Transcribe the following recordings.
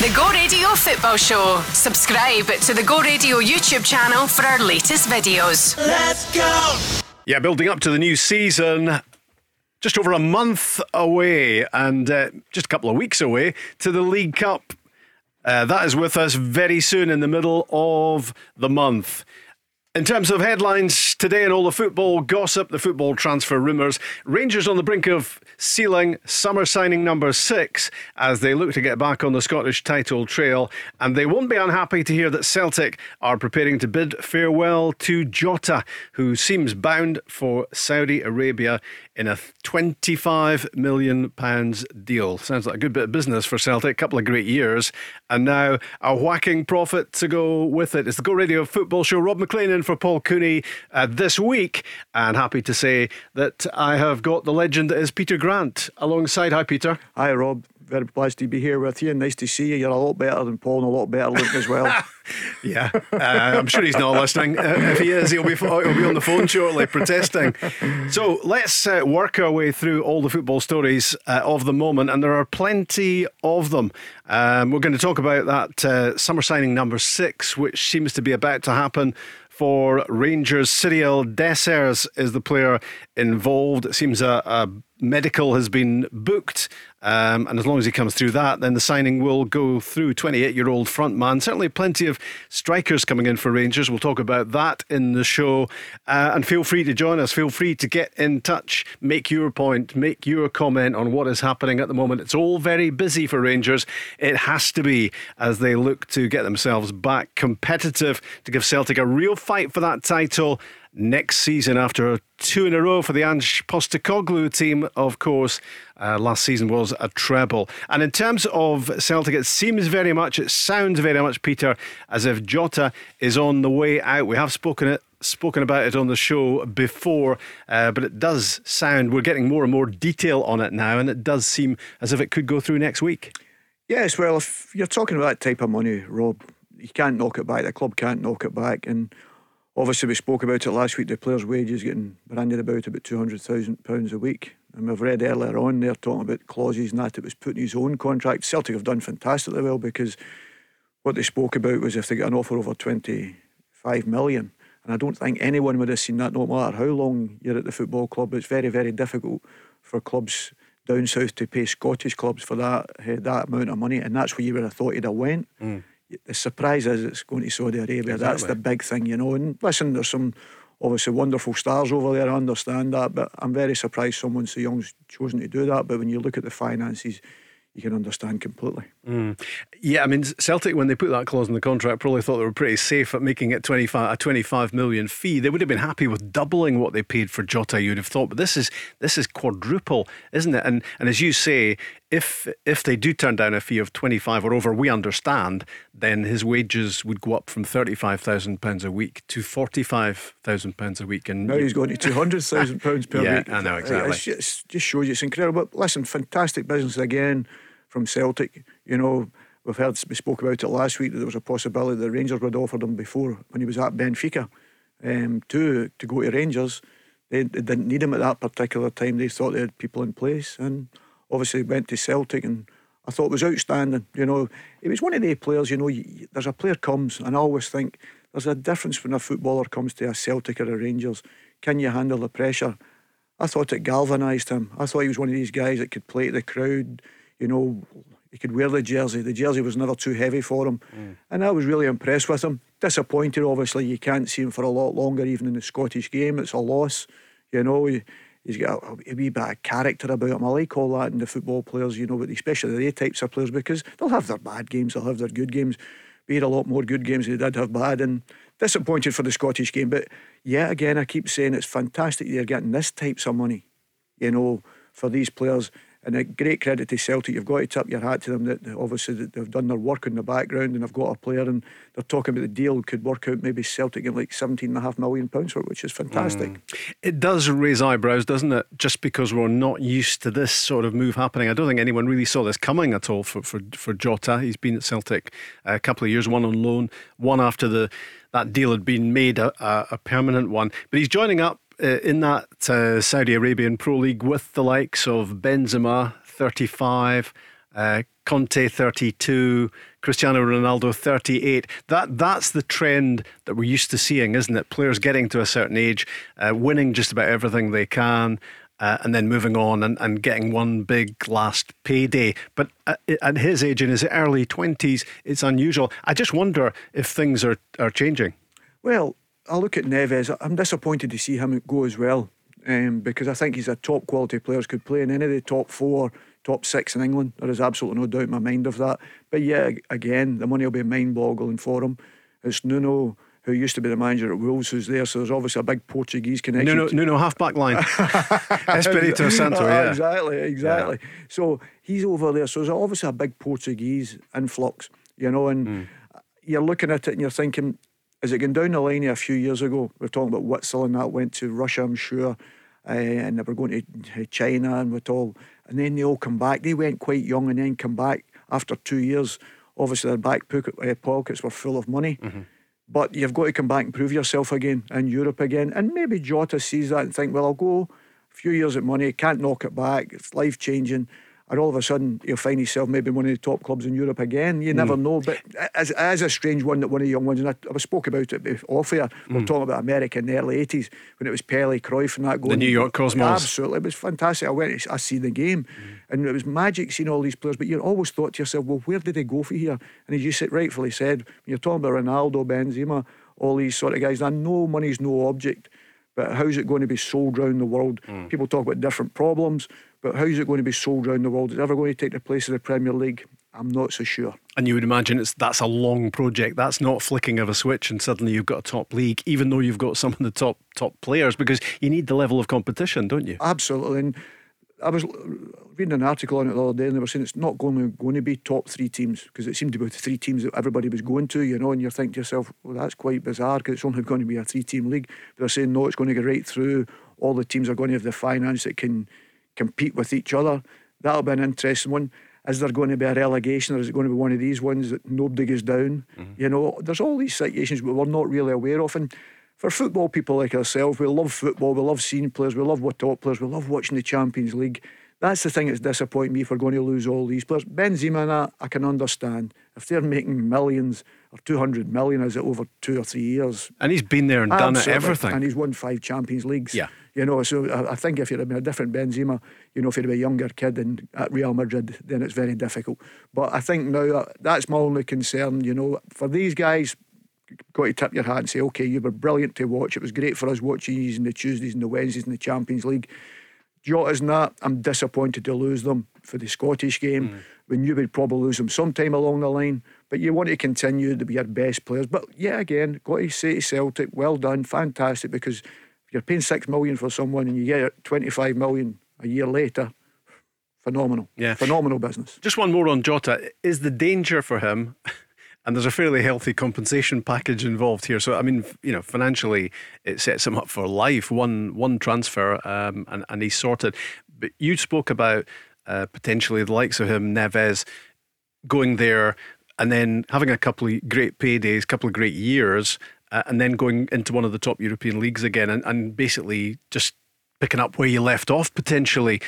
The Go Radio Football Show. Subscribe to the Go Radio YouTube channel for our latest videos. Let's go! Yeah, building up to the new season. Just over a month away and uh, just a couple of weeks away to the League Cup. Uh, that is with us very soon in the middle of the month. In terms of headlines today in all the football gossip, the football transfer rumours, Rangers on the brink of sealing summer signing number six as they look to get back on the Scottish title trail. And they won't be unhappy to hear that Celtic are preparing to bid farewell to Jota, who seems bound for Saudi Arabia in a 25 million pounds deal. Sounds like a good bit of business for Celtic. A couple of great years, and now a whacking profit to go with it. It's the Go Radio Football Show. Rob Maclean in for Paul Cooney uh, this week, and happy to say that I have got the legend that is Peter Grant alongside. Hi, Peter. Hi, Rob very pleased to be here with you. Nice to see you. You're a lot better than Paul and a lot better looking as well. yeah, uh, I'm sure he's not listening. Uh, if he is, he'll be he'll be on the phone shortly protesting. So let's uh, work our way through all the football stories uh, of the moment, and there are plenty of them. Um, we're going to talk about that uh, summer signing number six, which seems to be about to happen for Rangers. Cyriel Dessers is the player involved. It seems a, a medical has been booked. Um, and as long as he comes through that, then the signing will go through. 28 year old front man. Certainly plenty of strikers coming in for Rangers. We'll talk about that in the show. Uh, and feel free to join us. Feel free to get in touch, make your point, make your comment on what is happening at the moment. It's all very busy for Rangers. It has to be as they look to get themselves back competitive to give Celtic a real fight for that title next season after two in a row for the Ange Postecoglou team, of course. Uh, last season was a treble. And in terms of Celtic, it seems very much, it sounds very much, Peter, as if Jota is on the way out. We have spoken it. Spoken about it on the show before, uh, but it does sound we're getting more and more detail on it now, and it does seem as if it could go through next week. Yes, well, if you're talking about that type of money, Rob, you can't knock it back. The club can't knock it back, and Obviously, we spoke about it last week. The players' wages getting branded about about two hundred thousand pounds a week, and we've read earlier on they're talking about clauses and that it was put in his own contract. Celtic have done fantastically well because what they spoke about was if they get an offer over twenty five million, and I don't think anyone would have seen that. No matter how long you're at the football club, it's very very difficult for clubs down south to pay Scottish clubs for that uh, that amount of money, and that's where you would have thought he'd have went. Mm the surprise is it's going to Saudi Arabia. Exactly. That's the big thing, you know. And listen, there's some obviously wonderful stars over there. I understand that, but I'm very surprised someone so young's chosen to do that. But when you look at the finances, you can understand completely. Mm. Yeah, I mean Celtic when they put that clause in the contract probably thought they were pretty safe at making it 25 a 25 million fee. They would have been happy with doubling what they paid for Jota. You'd have thought, but this is this is quadruple, isn't it? And and as you say, if if they do turn down a fee of 25 or over, we understand, then his wages would go up from 35,000 pounds a week to 45,000 pounds a week. And now he's going to 200,000 pounds per yeah, week. I know exactly. It just, just shows you it's incredible. But listen, fantastic business again from Celtic. You know, we've heard we spoke about it last week that there was a possibility the Rangers would offer him before when he was at Benfica um, to to go to Rangers. They, they, didn't need him at that particular time. They thought they had people in place, and obviously went to Celtic. And I thought it was outstanding. You know, he was one of the players. You know, you, there's a player comes, and I always think there's a difference when a footballer comes to a Celtic or a Rangers. Can you handle the pressure? I thought it galvanised him. I thought he was one of these guys that could play to the crowd you know, he could wear the jersey. The jersey was never too heavy for him. Mm. And I was really impressed with him. Disappointed, obviously, you can't see him for a lot longer, even in the Scottish game. It's a loss. You know, he, has got a, a, wee bit of character about him. I like all that in the football players, you know, but especially the types of players because they'll have their bad games, they'll have their good games. We had a lot more good games than they did have bad. And disappointed for the Scottish game. But yet again, I keep saying it's fantastic they're getting this types of money, you know, for these players and a great credit to Celtic. You've got to tip your hat to them that obviously they've done their work in the background and they've got a player and they're talking about the deal could work out maybe Celtic in like seventeen and a half million pounds for it, which is fantastic. Mm. It does raise eyebrows, doesn't it? Just because we're not used to this sort of move happening. I don't think anyone really saw this coming at all for for, for Jota. He's been at Celtic a couple of years, one on loan, one after the that deal had been made a, a, a permanent one. But he's joining up uh, in that uh, Saudi Arabian Pro League with the likes of Benzema, 35, uh, Kanté 32, Cristiano Ronaldo 38. That that's the trend that we're used to seeing, isn't it? Players getting to a certain age, uh, winning just about everything they can. Uh, and then moving on and, and getting one big last payday. But at, at his age, in his early 20s, it's unusual. I just wonder if things are, are changing. Well, I look at Neves. I'm disappointed to see him go as well um, because I think he's a top quality player. Who could play in any of the top four top six in England. There is absolutely no doubt in my mind of that. But yeah, again, the money will be mind boggling for him. It's Nuno who used to be the manager at Wolves, who's there. So there's obviously a big Portuguese connection. Nuno, Nuno half-back line. Espirito Santo, yeah. Exactly, exactly. Yeah. So he's over there. So there's obviously a big Portuguese influx, you know, and mm. you're looking at it and you're thinking, is it going down the line a few years ago? We are talking about Witsel and that went to Russia, I'm sure, uh, and they were going to China and with all and then they all come back. They went quite young and then come back after two years. Obviously, their back uh, pockets were full of money. Mm-hmm. But you've got to come back and prove yourself again in Europe again. And maybe Jota sees that and think, well, I'll go a few years at money, can't knock it back. It's life changing and all of a sudden you'll find yourself maybe one of the top clubs in Europe again. You never mm. know. But as, as a strange one that one of the young ones, and I, I spoke about it off here, mm. we're talking about America in the early 80s when it was Pele, Cruyff and that going. The New York Cosmos. Absolutely. It was fantastic. I went, I see the game mm. and it was magic seeing all these players. But you always thought to yourself, well, where did they go for here? And as you said, rightfully said, you're talking about Ronaldo, Benzema, all these sort of guys, I know money's no object. But how's it going to be sold around the world? Mm. People talk about different problems. But how's it going to be sold around the world? Is it ever going to take the place of the Premier League? I'm not so sure. And you would imagine it's that's a long project. That's not flicking of a switch and suddenly you've got a top league, even though you've got some of the top top players, because you need the level of competition, don't you? Absolutely. And I was reading an article on it the other day, and they were saying it's not going to, going to be top three teams because it seemed to be the three teams that everybody was going to, you know. And you're thinking to yourself, well, that's quite bizarre because it's only going to be a three-team league. But they're saying no, it's going to go right through. All the teams are going to have the finance that can compete with each other. That'll be an interesting one. Is there going to be a relegation or is it going to be one of these ones that nobody goes down? Mm-hmm. You know, there's all these situations we're not really aware of. And for football people like ourselves, we love football, we love seeing players, we love what top players, we love watching the Champions League. That's the thing that's disappointing me if we're going to lose all these players. Benzema and that, I can understand. If they're making millions or 200 million, is it over two or three years? And he's been there and done it, everything. And he's won five Champions Leagues. Yeah. You know, so I, I think if you're a different Benzema, you know, if you're a younger kid and at Real Madrid, then it's very difficult. But I think now uh, that's my only concern. You know, for these guys, got to tip your hat and say, okay, you were brilliant to watch. It was great for us watching you in the Tuesdays and the Wednesdays in the Champions League. Jota's not. I'm disappointed to lose them for the Scottish game. Mm. We knew we'd probably lose them sometime along the line, but you want to continue to be your best players. But yeah, again, got to say to Celtic, well done, fantastic, because you're paying six million for someone and you get 25 million a year later, phenomenal. Yeah. Phenomenal business. Just one more on Jota. Is the danger for him, and there's a fairly healthy compensation package involved here. So, I mean, you know, financially, it sets him up for life. One one transfer, um, and, and he's sorted. But you spoke about uh, potentially the likes of him, Neves, going there and then having a couple of great paydays, a couple of great years, uh, and then going into one of the top European leagues again and, and basically just picking up where you left off potentially.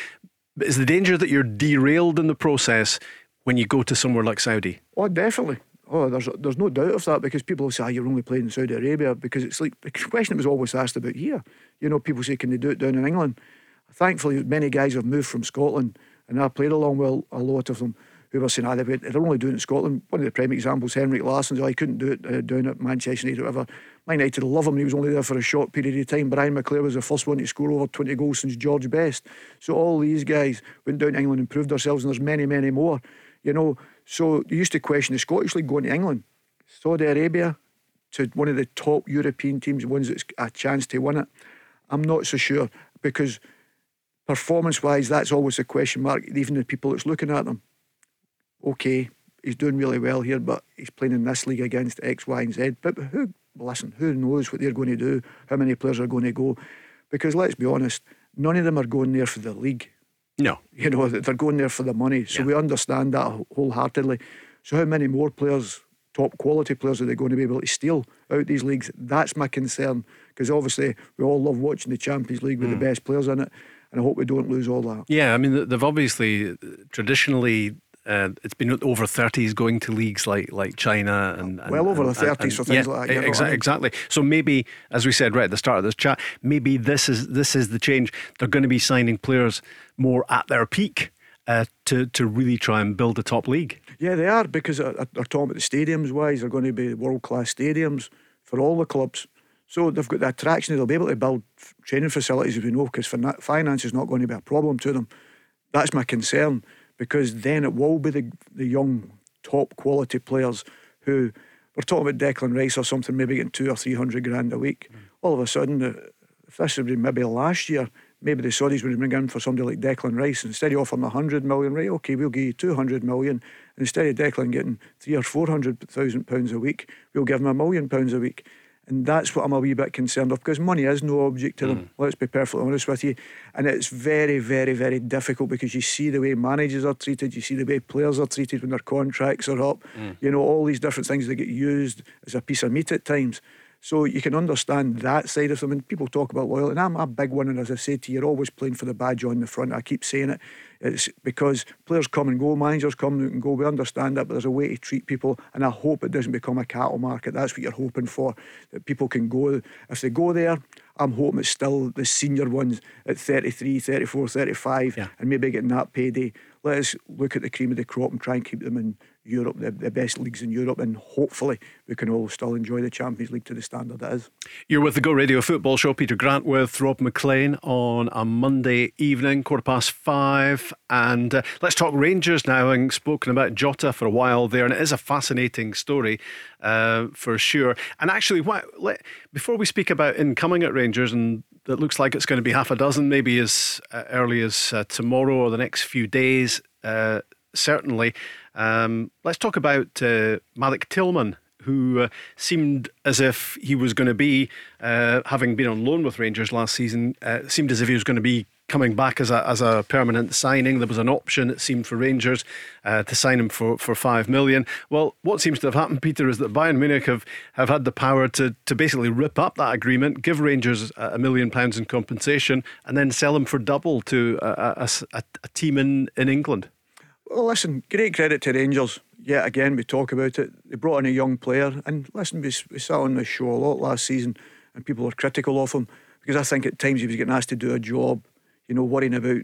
Is the danger that you're derailed in the process when you go to somewhere like Saudi? Oh, definitely. Oh, there's there's no doubt of that because people will say oh, you're only playing in Saudi Arabia because it's like the question that was always asked about here. You know, people say can they do it down in England? Thankfully, many guys have moved from Scotland and I played along with a lot of them who were saying, ah, they're only doing it in Scotland. One of the prime examples, Henrik Larsson, oh, he couldn't do it uh, down at Manchester United or whatever. My United love him, he was only there for a short period of time. Brian McClair was the first one to score over 20 goals since George Best. So all these guys went down to England and proved themselves, and there's many, many more. You know, so you used to question the Scottish League going to England. Saudi Arabia to one of the top European teams, ones that's a chance to win it. I'm not so sure because performance wise, that's always a question mark, even the people that's looking at them okay, he's doing really well here, but he's playing in this league against X, Y, and Z. But who, listen, who knows what they're going to do, how many players are going to go? Because let's be honest, none of them are going there for the league. No. You know, they're going there for the money. So yeah. we understand that wholeheartedly. So how many more players, top quality players, are they going to be able to steal out these leagues? That's my concern. Because obviously we all love watching the Champions League with mm. the best players in it. And I hope we don't lose all that. Yeah, I mean, they've obviously traditionally uh, it's been over 30s going to leagues like like China and, and well over and, the 30s for things yeah, like that. Yeah, exa- exactly. So maybe, as we said right at the start of this chat, maybe this is this is the change. They're going to be signing players more at their peak. Uh, to to really try and build a top league. Yeah, they are because they're, they're talking about the stadiums wise. They're going to be world class stadiums for all the clubs. So they've got the attraction. They'll be able to build training facilities, as we know, because finance is not going to be a problem to them. That's my concern because then it will be the, the young, top quality players who we're talking about Declan Rice or something, maybe getting two or three hundred grand a week. Mm. All of a sudden, if this had been maybe last year, maybe the Saudis would bring in for somebody like Declan Rice. Instead of offering a hundred million, right? Okay, we'll give you two hundred million. Instead of Declan getting three or four hundred thousand pounds a week, we'll give him a million pounds a week. And that's what I'm a wee bit concerned of because money is no object to them. Mm. Let's be perfectly honest with you. And it's very, very, very difficult because you see the way managers are treated, you see the way players are treated when their contracts are up. Mm. You know, all these different things that get used as a piece of meat at times. So you can understand that side of them. And people talk about loyalty, and I'm a big one. And as I say to you, you're always playing for the badge on the front. I keep saying it. It's because players come and go, managers come and go. We understand that, but there's a way to treat people. And I hope it doesn't become a cattle market. That's what you're hoping for. That people can go. If they go there, I'm hoping it's still the senior ones at 33, 34, 35, yeah. and maybe getting that payday. Let us look at the cream of the crop and try and keep them in Europe, the, the best leagues in Europe, and hopefully we can all still enjoy the Champions League to the standard it is. You're with the Go Radio Football Show. Peter Grant with Rob Maclean on a Monday evening, quarter past five. And uh, let's talk Rangers now. Having spoken about Jota for a while there, and it is a fascinating story uh, for sure. And actually, what, let, before we speak about incoming at Rangers and it looks like it's going to be half a dozen, maybe as uh, early as uh, tomorrow or the next few days, uh, certainly. Um, let's talk about uh, Malik Tillman, who uh, seemed as if he was going to be, uh, having been on loan with Rangers last season, uh, seemed as if he was going to be coming back as a, as a permanent signing. There was an option, it seemed, for Rangers uh, to sign him for, for five million. Well, what seems to have happened, Peter, is that Bayern Munich have, have had the power to, to basically rip up that agreement, give Rangers a million pounds in compensation, and then sell him for double to a, a, a team in, in England. Well, listen, great credit to Rangers. Yet again, we talk about it. They brought in a young player, and listen, we, we sat on the show a lot last season, and people were critical of him because I think at times he was getting asked to do a job, you know, worrying about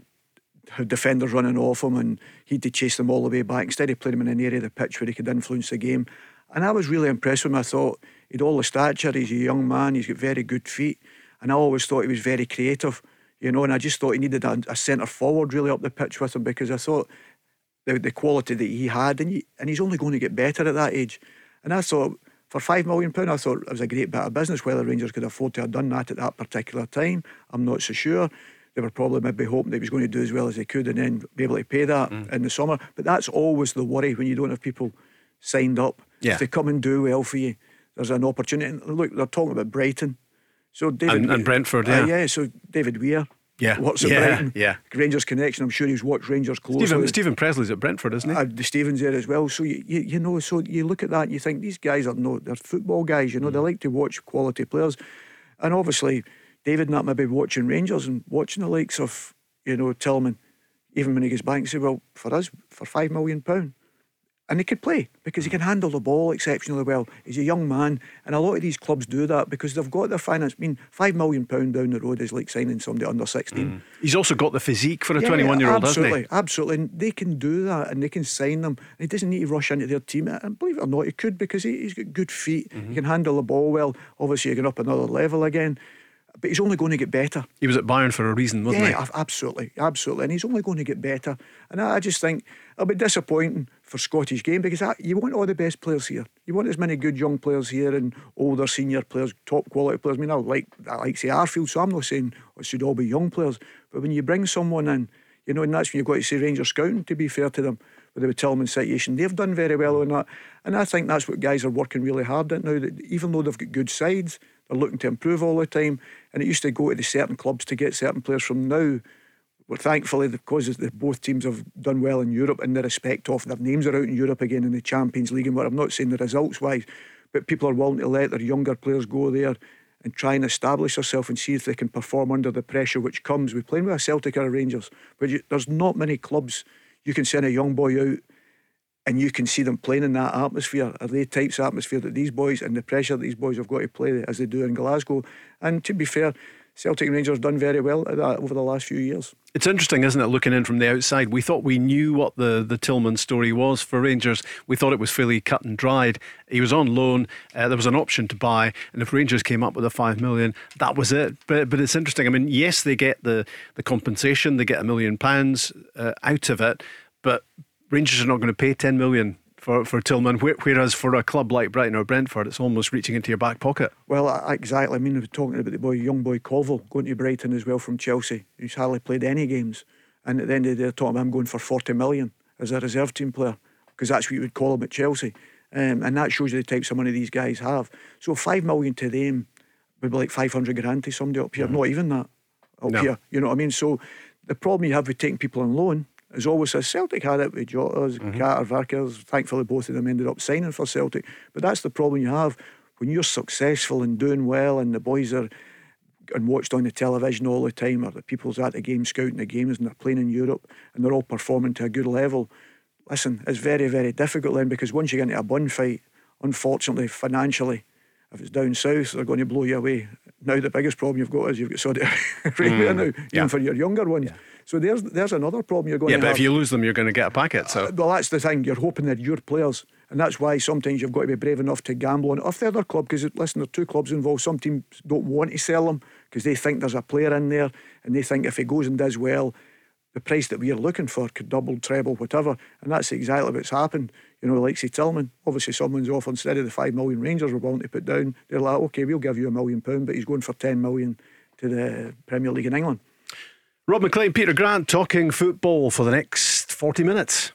how defenders running off him, and he had to chase them all the way back instead of playing him in an area of the pitch where he could influence the game. And I was really impressed with him. I thought he'd all the stature. He's a young man. He's got very good feet, and I always thought he was very creative. You know, and I just thought he needed a, a centre forward really up the pitch with him because I thought the, the quality that he had, and, he, and he's only going to get better at that age. And I thought, for five million pound, I thought it was a great bit of business. Whether Rangers could afford to have done that at that particular time, I'm not so sure. They were probably maybe hoping they was going to do as well as they could, and then be able to pay that mm. in the summer. But that's always the worry when you don't have people signed up. Yeah. If they come and do well for you, there's an opportunity. And look, they're talking about Brighton. So David and, and Brentford, yeah, uh, yeah. So David Weir, yeah, what's at yeah, Brighton? Yeah, Rangers connection. I'm sure he's watched Rangers closely. Steven, Steven Pressley's at Brentford, isn't he? Uh, the Stevens there as well. So you, you, you know, so you look at that, and you think these guys are no, they're football guys. You know, mm. they like to watch quality players, and obviously David and that maybe watching Rangers and watching the likes of you know Tillman, even when he gets back and say, well, for us, for five million pound, and he could play because he can handle the ball exceptionally well. He's a young man, and a lot of these clubs do that because they've got their finance. I mean, five million pound down the road is like signing somebody under sixteen. Mm. He's also got the physique for a twenty-one-year-old, yeah, absolutely, hasn't he? Absolutely, and they can do that, and they can sign them. And he doesn't need to rush into their team. And believe it or not, he could because he, has got good feet. Mm-hmm. He can handle the ball well. Obviously, you're going up another level again but he's only going to get better. He was at Bayern for a reason, wasn't yeah, he? absolutely, absolutely, and he's only going to get better. And I just think it'll be disappointing for Scottish game because I, you want all the best players here. You want as many good young players here and older senior players, top quality players. I mean, I like I like say Arfield, so I'm not saying it should all be young players. But when you bring someone in, you know, and that's when you've got to say Rangers scouting. To be fair to them, with the Tillman situation, they've done very well on that, and I think that's what guys are working really hard at now. That even though they've got good sides, they're looking to improve all the time. And it used to go to the certain clubs to get certain players from now well, thankfully, the because the, both teams have done well in Europe in the respect of their names are out in Europe again in the Champions League and what I'm not saying the results wise, but people are willing to let their younger players go there and try and establish themselves and see if they can perform under the pressure which comes with playing with a Celtic or a Rangers. But you, there's not many clubs you can send a young boy out and you can see them playing in that atmosphere. Are they types of atmosphere that these boys and the pressure that these boys have got to play as they do in Glasgow? And to be fair, Celtic Rangers done very well at that over the last few years. It's interesting, isn't it, looking in from the outside? We thought we knew what the, the Tillman story was for Rangers. We thought it was fairly cut and dried. He was on loan, uh, there was an option to buy, and if Rangers came up with a five million, that was it. But but it's interesting. I mean, yes, they get the, the compensation, they get a million pounds uh, out of it, but Rangers are not going to pay 10 million for, for Tillman, whereas for a club like Brighton or Brentford, it's almost reaching into your back pocket. Well, exactly. I mean, we're talking about the boy, young boy Colwill, going to Brighton as well from Chelsea, who's hardly played any games. And at the end of the day, they're talking about him going for 40 million as a reserve team player, because that's what you would call him at Chelsea. Um, and that shows you the types of money these guys have. So 5 million to them would be like 500 grand to somebody up here, mm. not even that up no. here. You know what I mean? So the problem you have with taking people on loan as always says, Celtic had it with Jota's, mm-hmm. Carter. Thankfully, both of them ended up signing for Celtic. But that's the problem you have when you're successful and doing well, and the boys are and watched on the television all the time, or the people's at the game scouting the games and they're playing in Europe and they're all performing to a good level. Listen, it's very, very difficult then because once you get into a bun fight, unfortunately, financially, if it's down south, they're going to blow you away. Now the biggest problem you've got is you've got Saudi Arabia mm, now, even yeah. for your younger ones. Yeah. So there's there's another problem you're going yeah, to but have. if you lose them, you're going to get a packet. So uh, well, that's the thing. You're hoping that your players, and that's why sometimes you've got to be brave enough to gamble on it. If the other club, because listen, there are two clubs involved. Some teams don't want to sell them because they think there's a player in there, and they think if he goes and does well, the price that we're looking for could double, treble, whatever. And that's exactly what's happened. You know, like say Tillman, obviously someone's off instead of the five million Rangers were willing to put down. They're like, okay, we'll give you a million pound, but he's going for ten million to the Premier League in England. Rob Maclean, Peter Grant talking football for the next 40 minutes.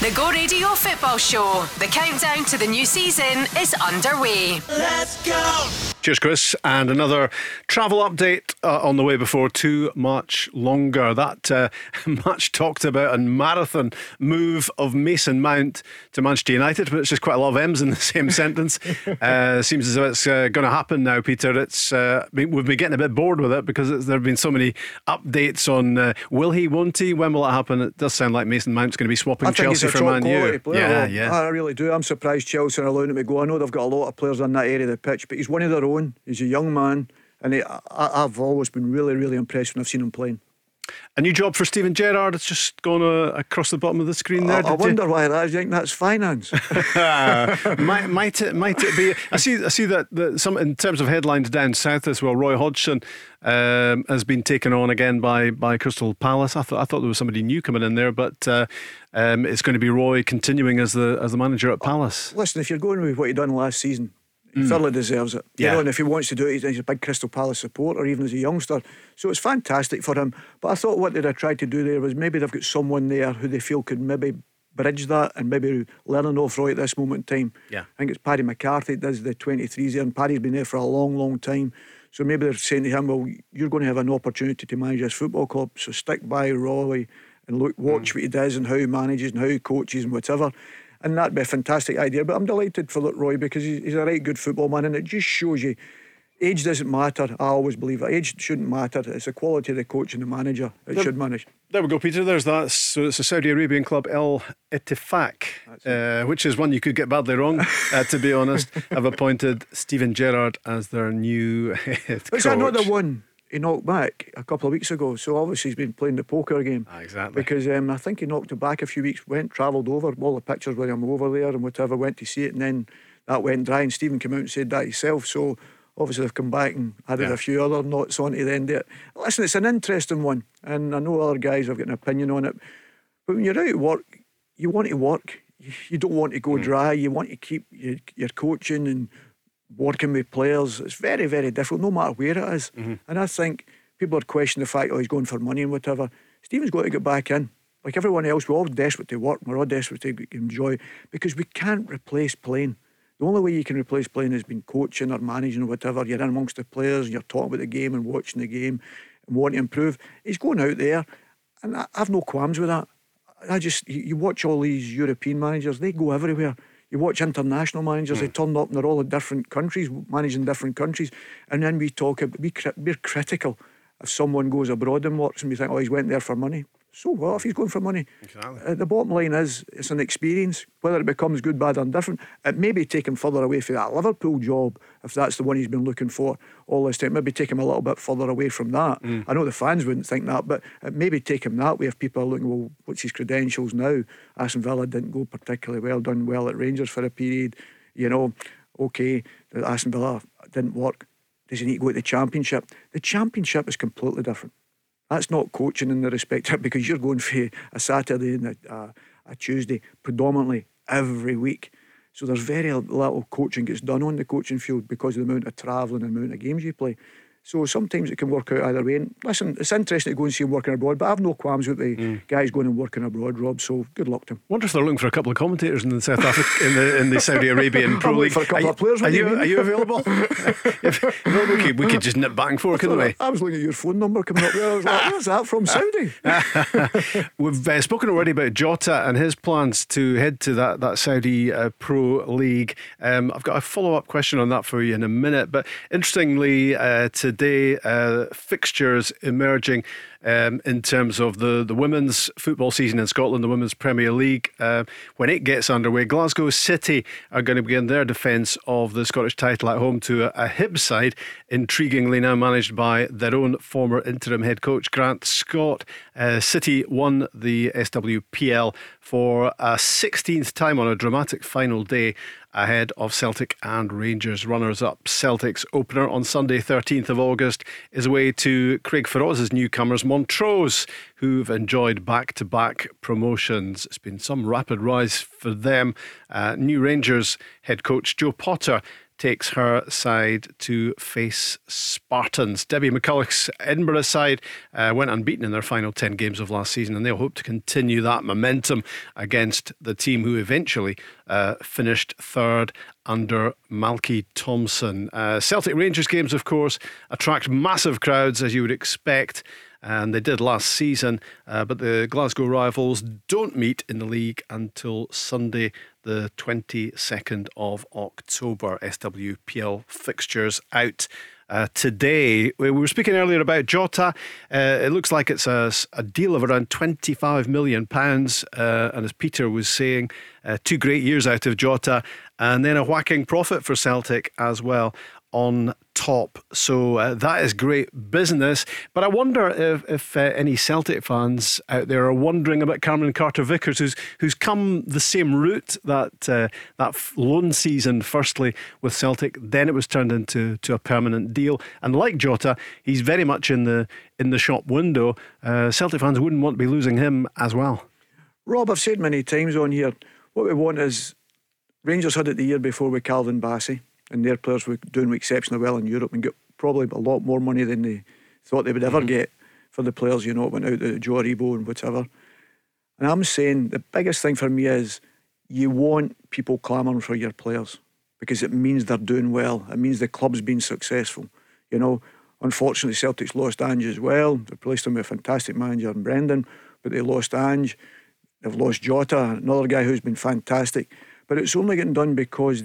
The Go Radio Football Show. The countdown to the new season is underway. Let's go! Cheers, Chris. And another travel update uh, on the way before too much longer. That uh, much talked about and marathon move of Mason Mount to Manchester United, but it's just quite a lot of M's in the same sentence. Uh, seems as though it's uh, going to happen now, Peter. It's uh, we've been getting a bit bored with it because there have been so many updates on uh, will he, won't he, when will it happen? It does sound like Mason Mount's going to be swapping Chelsea for Man U. Player, yeah, yeah. I really do. I'm surprised Chelsea are allowing him to go. I know they've got a lot of players in that area of the pitch, but he's one of their own. He's a young man, and he, I, I've always been really, really impressed when I've seen him playing. A new job for Steven Gerrard. It's just gone uh, across the bottom of the screen there. I, I wonder you? why that. You think that's finance? might, might it? Might it be? I see. I see that, that some in terms of headlines down south as well. Roy Hodgson um, has been taken on again by by Crystal Palace. I thought I thought there was somebody new coming in there, but uh, um, it's going to be Roy continuing as the as the manager at Palace. Listen, if you're going with what he done last season, mm. thoroughly deserves it. Yeah. You know, and if he wants to do it, he's a big Crystal Palace supporter, even as a youngster. So it's fantastic for him. But I thought what they'd have tried to do there was maybe they've got someone there who they feel could maybe bridge that and maybe learn off Roy at this moment in time. Yeah. I think it's Paddy McCarthy does the 23s there, and Paddy's been there for a long, long time. So maybe they're saying to him, well, you're going to have an opportunity to manage this football club, so stick by Roy and look, watch mm. what he does and how he manages and how he coaches and whatever and that'd be a fantastic idea. But I'm delighted for Roy because he's, a right good football man, and it just shows you age doesn't matter. I always believe that age shouldn't matter. It's the quality of the coach and the manager it there, should manage. There we go, Peter. There's that. So it's a Saudi Arabian club, El Ettifaq, uh, which is one you could get badly wrong, uh, to be honest. have appointed Steven Gerrard as their new head coach. Is that not the one? He knocked back a couple of weeks ago. So obviously he's been playing the poker game. Ah, exactly. Because um, I think he knocked it back a few weeks, went, travelled over, all the pictures with him over there and whatever, went to see it, and then that went dry. And Stephen came out and said that himself. So obviously they've come back and added yeah. a few other notes on to the end of it. Listen, it's an interesting one, and I know other guys have got an opinion on it. But when you're out at work, you want to work. You don't want to go mm. dry. You want to keep your, your coaching and working with players. It's very, very difficult, no matter where it is. Mm-hmm. And I think people are questioning the fact, oh, he's going for money and whatever. Steven's got to get back in. Like everyone else, we're all desperate to work. We're all desperate to enjoy because we can't replace playing. The only way you can replace playing is being coaching or managing or whatever. You're in amongst the players and you're talking about the game and watching the game and wanting to improve. He's going out there, and I have no qualms with that. I just, you watch all these European managers, they go everywhere. You watch international managers; mm. they turn up and they're all in different countries, managing different countries, and then we talk. We we're critical if someone goes abroad and works, and we think, oh, he's went there for money. So what if he's going for money? Exactly. Uh, the bottom line is it's an experience. Whether it becomes good, bad, or indifferent, it maybe take him further away from that Liverpool job if that's the one he's been looking for all this time. Maybe take him a little bit further away from that. Mm. I know the fans wouldn't think that, but it maybe take him that way if people are looking, well, what's his credentials now? Aston Villa didn't go particularly well, done well at Rangers for a period. You know, okay, Aston Villa didn't work. Does he need to go to the Championship? The Championship is completely different. That's not coaching in the respect because you're going for a Saturday and a, a, a Tuesday predominantly every week. So there's very little coaching gets done on the coaching field because of the amount of travelling and the amount of games you play. So sometimes it can work out either way. And listen, it's interesting to go and see him working abroad, but I've no qualms with the mm. guys going and working abroad, Rob. So good luck to him. Wonder if they're looking for a couple of commentators in the South Africa, in the in the Saudi Arabian Pro League. For a couple are of players. Are you, are you available? if, we, could, we could just nip back and forth, couldn't we? I was looking at your phone number coming up there. I was like, where's that from Saudi? We've uh, spoken already about Jota and his plans to head to that that Saudi uh, Pro League. Um, I've got a follow up question on that for you in a minute. But interestingly, uh, today. Uh, fixtures emerging um, in terms of the, the women's football season in Scotland, the Women's Premier League. Uh, when it gets underway, Glasgow City are going to begin their defence of the Scottish title at home to a, a Hibs side, intriguingly now managed by their own former interim head coach, Grant Scott. Uh, City won the SWPL for a 16th time on a dramatic final day ahead of Celtic and Rangers runners up. Celtic's opener on Sunday, 13th of August, is away to Craigforost's newcomers, Montrose, who've enjoyed back to back promotions. It's been some rapid rise for them. Uh, new Rangers head coach Joe Potter takes her side to face Spartans. Debbie McCulloch's Edinburgh side uh, went unbeaten in their final 10 games of last season, and they'll hope to continue that momentum against the team who eventually uh, finished third under Malky Thomson. Uh, Celtic Rangers games, of course, attract massive crowds, as you would expect and they did last season. Uh, but the Glasgow rivals don't meet in the league until Sunday, the 22nd of October. SWPL fixtures out. Uh, today. We were speaking earlier about Jota. Uh, it looks like it's a, a, deal of around £25 million. Uh, and as Peter was saying, uh, two great years out of Jota, and then a whacking profit for Celtic as well on top. So uh, that is great business. But I wonder if, if uh, any Celtic fans out there are wondering about Cameron Carter Vickers, who's who's come the same route that uh, that loan season. Firstly with Celtic, then it was turned into to a permanent deal. And like Jota, he's very much in the in the shop window. Uh, Celtic fans wouldn't want to be losing him as well. Rob, I've said many times on here, what we want is Rangers had it the year before with Calvin Bassey and their players were doing exceptionally well in Europe and got probably a lot more money than they thought they would ever mm-hmm. get for the players, you know, went out to Joe Aribo and whatever. And I'm saying the biggest thing for me is you want people clamouring for your players because it means they're doing well. It means the club's been successful. You know, unfortunately, Celtic's lost Ange as well. They replaced him with a fantastic manager in Brendan, but they lost Ange. They've lost Jota, another guy who's been fantastic. But it's only getting done because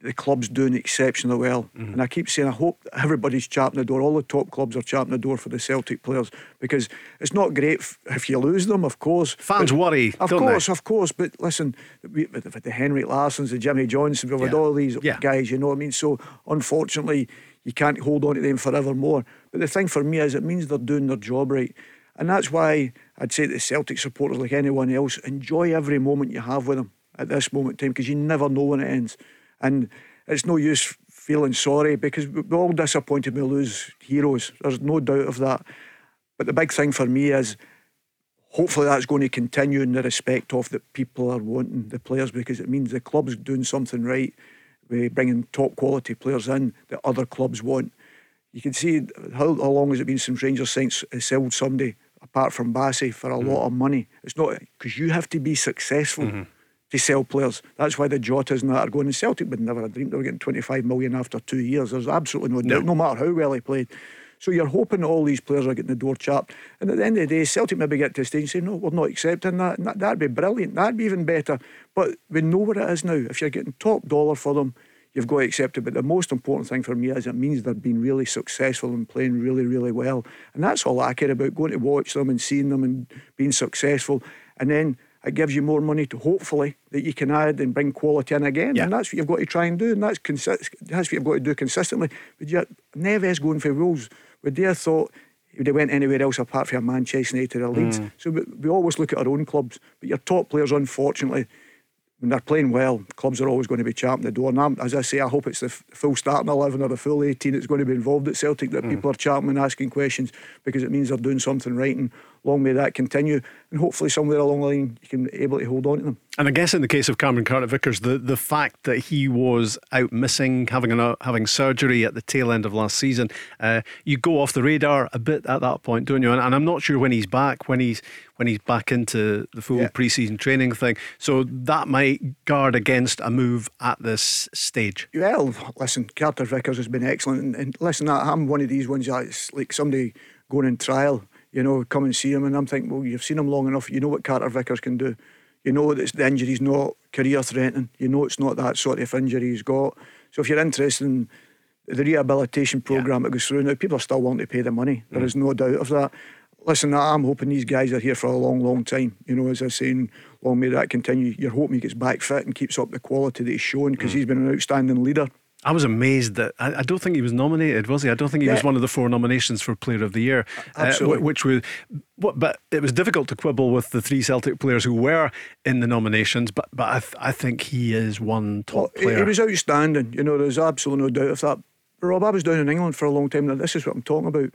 the club's doing exceptionally well. Mm-hmm. And I keep saying, I hope everybody's chapping the door. All the top clubs are chapping the door for the Celtic players because it's not great if you lose them, of course. Fans but, worry. Of course, they? of course. But listen, with the Henrik Larssons, the Jimmy Johnstones, with yeah. all these yeah. guys, you know what I mean? So unfortunately, you can't hold on to them forevermore. But the thing for me is, it means they're doing their job right. And that's why I'd say to the Celtic supporters, like anyone else, enjoy every moment you have with them at this moment in time because you never know when it ends. And it's no use feeling sorry because we're all disappointed we lose heroes. There's no doubt of that. But the big thing for me is hopefully that's going to continue in the respect of that people are wanting the players because it means the club's doing something right. We're bringing top quality players in that other clubs want. You can see how, how long has it been since Rangers signed, sold somebody apart from Bassey for a mm. lot of money. It's not because you have to be successful. Mm-hmm to sell players. That's why the Jotas and that are going. And Celtic would never have dreamed they were getting 25 million after two years. There's absolutely no, no. no matter how well he played. So you're hoping all these players are getting the door chapped. And at the end of the day, Celtic maybe get to a stage and say, no, we're not accepting that. And that that'd be brilliant. That'd be even better. But we know what it is now. If you're getting top dollar for them, you've got to accept it. But the most important thing for me is it means they've been really successful and playing really, really well. And that's all I care about going to watch them and seeing them and being successful. And then it gives you more money to hopefully that you can add and bring quality in again. Yeah. And that's what you've got to try and do. And that's, consi- that's what you've got to do consistently. But yet, Neves going for Wolves, would they have thought he would have went anywhere else apart from Manchester United or Leeds? Mm. So we, we always look at our own clubs. But your top players, unfortunately, when they're playing well, clubs are always going to be champing the door. And I'm, as I say, I hope it's the full starting 11 or the full 18 that's going to be involved at Celtic that mm. people are champing and asking questions because it means they're doing something right. And long may that continue. And hopefully, somewhere along the line, you can be able to hold on to them. And I guess in the case of Cameron Carter Vickers, the, the fact that he was out missing, having an, having surgery at the tail end of last season, uh, you go off the radar a bit at that point, don't you? And, and, I'm not sure when he's back, when he's when he's back into the full yeah. preseason training thing. So that might guard against a move at this stage. Well, listen, Carter Vickers has been excellent, and, and listen, I'm one of these ones that's like somebody going in trial you know, come and see him. And I'm thinking, well, you've seen him long enough. You know what Carter Vickers can do. You know that the injury's not career threatening. You know it's not that sort of injury he's got. So if you're interested in the rehabilitation programme yeah. that goes through now, people are still wanting to pay the money. There mm. is no doubt of that. Listen, I'm hoping these guys are here for a long, long time. You know, as I was saying, long may that continue. You're hoping he gets back fit and keeps up the quality that he's shown because mm. he's been an outstanding leader. I was amazed that I, I, don't think he was nominated, was he? I don't think he yeah. was one of the four nominations for Player of the Year. Absolutely. Uh, which was, but it was difficult to quibble with the three Celtic players who were in the nominations. But but I, th- I think he is one top well, player. He was outstanding. You know, there's absolutely no doubt of that. Rob, I was down in England for a long time. Now this is what I'm talking about.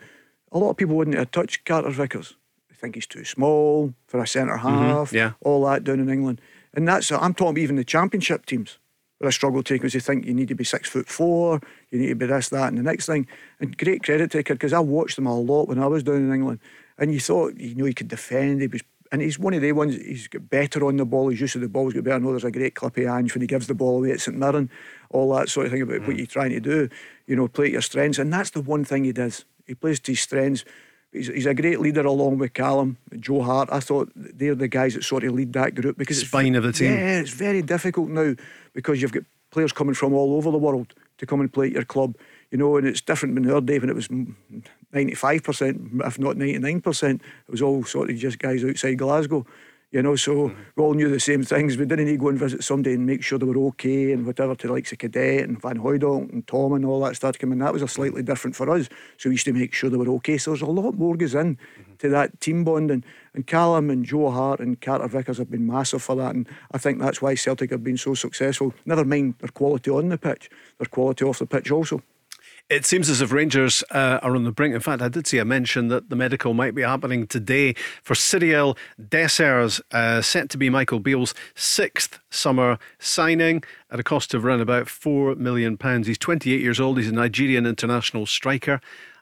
A lot of people wouldn't have touched Carter Vickers. They think he's too small for a centre mm-hmm. half. Mm-hmm. Yeah. All that down in England, and that's I'm talking even the Championship teams where I struggle to because you think you need to be six foot four, you need to be this, that, and the next thing. And great credit kid because I watched him a lot when I was down in England. And you thought, you know, he could defend. He was, and he's one of the ones. He's got better on the ball. His use of the ball has got better. I know there's a great clip of Ange when he gives the ball away at St Mirren, all that sort of thing about mm. what you're trying to do. You know, play to your strengths, and that's the one thing he does. He plays to his strengths. He's, he's a great leader along with Callum, Joe Hart. I thought they're the guys that sort of lead that group because spine of the team. Yeah, it's very difficult now because you've got players coming from all over the world to come and play at your club. You know, and it's different when our day when it was 95%, if not 99%. It was all sort of just guys outside Glasgow. You know, so mm-hmm. we all knew the same things. We didn't need to go and visit somebody and make sure they were okay and whatever to the likes of Cadete and Van Hooijdonk and Tom and all that stuff to come. That was a slightly different for us. So we used to make sure they were okay. So there's a lot more goes in mm-hmm. to that team bonding. And Callum and Joe Hart and Carter Vickers have been massive for that. And I think that's why Celtic have been so successful. Never mind their quality on the pitch, their quality off the pitch also. It seems as if Rangers uh, are on the brink. In fact, I did see a mention that the medical might be happening today for Cyriel Dessers, uh, set to be Michael Beale's sixth summer signing at a cost of around about £4 million. He's 28 years old, he's a Nigerian international striker.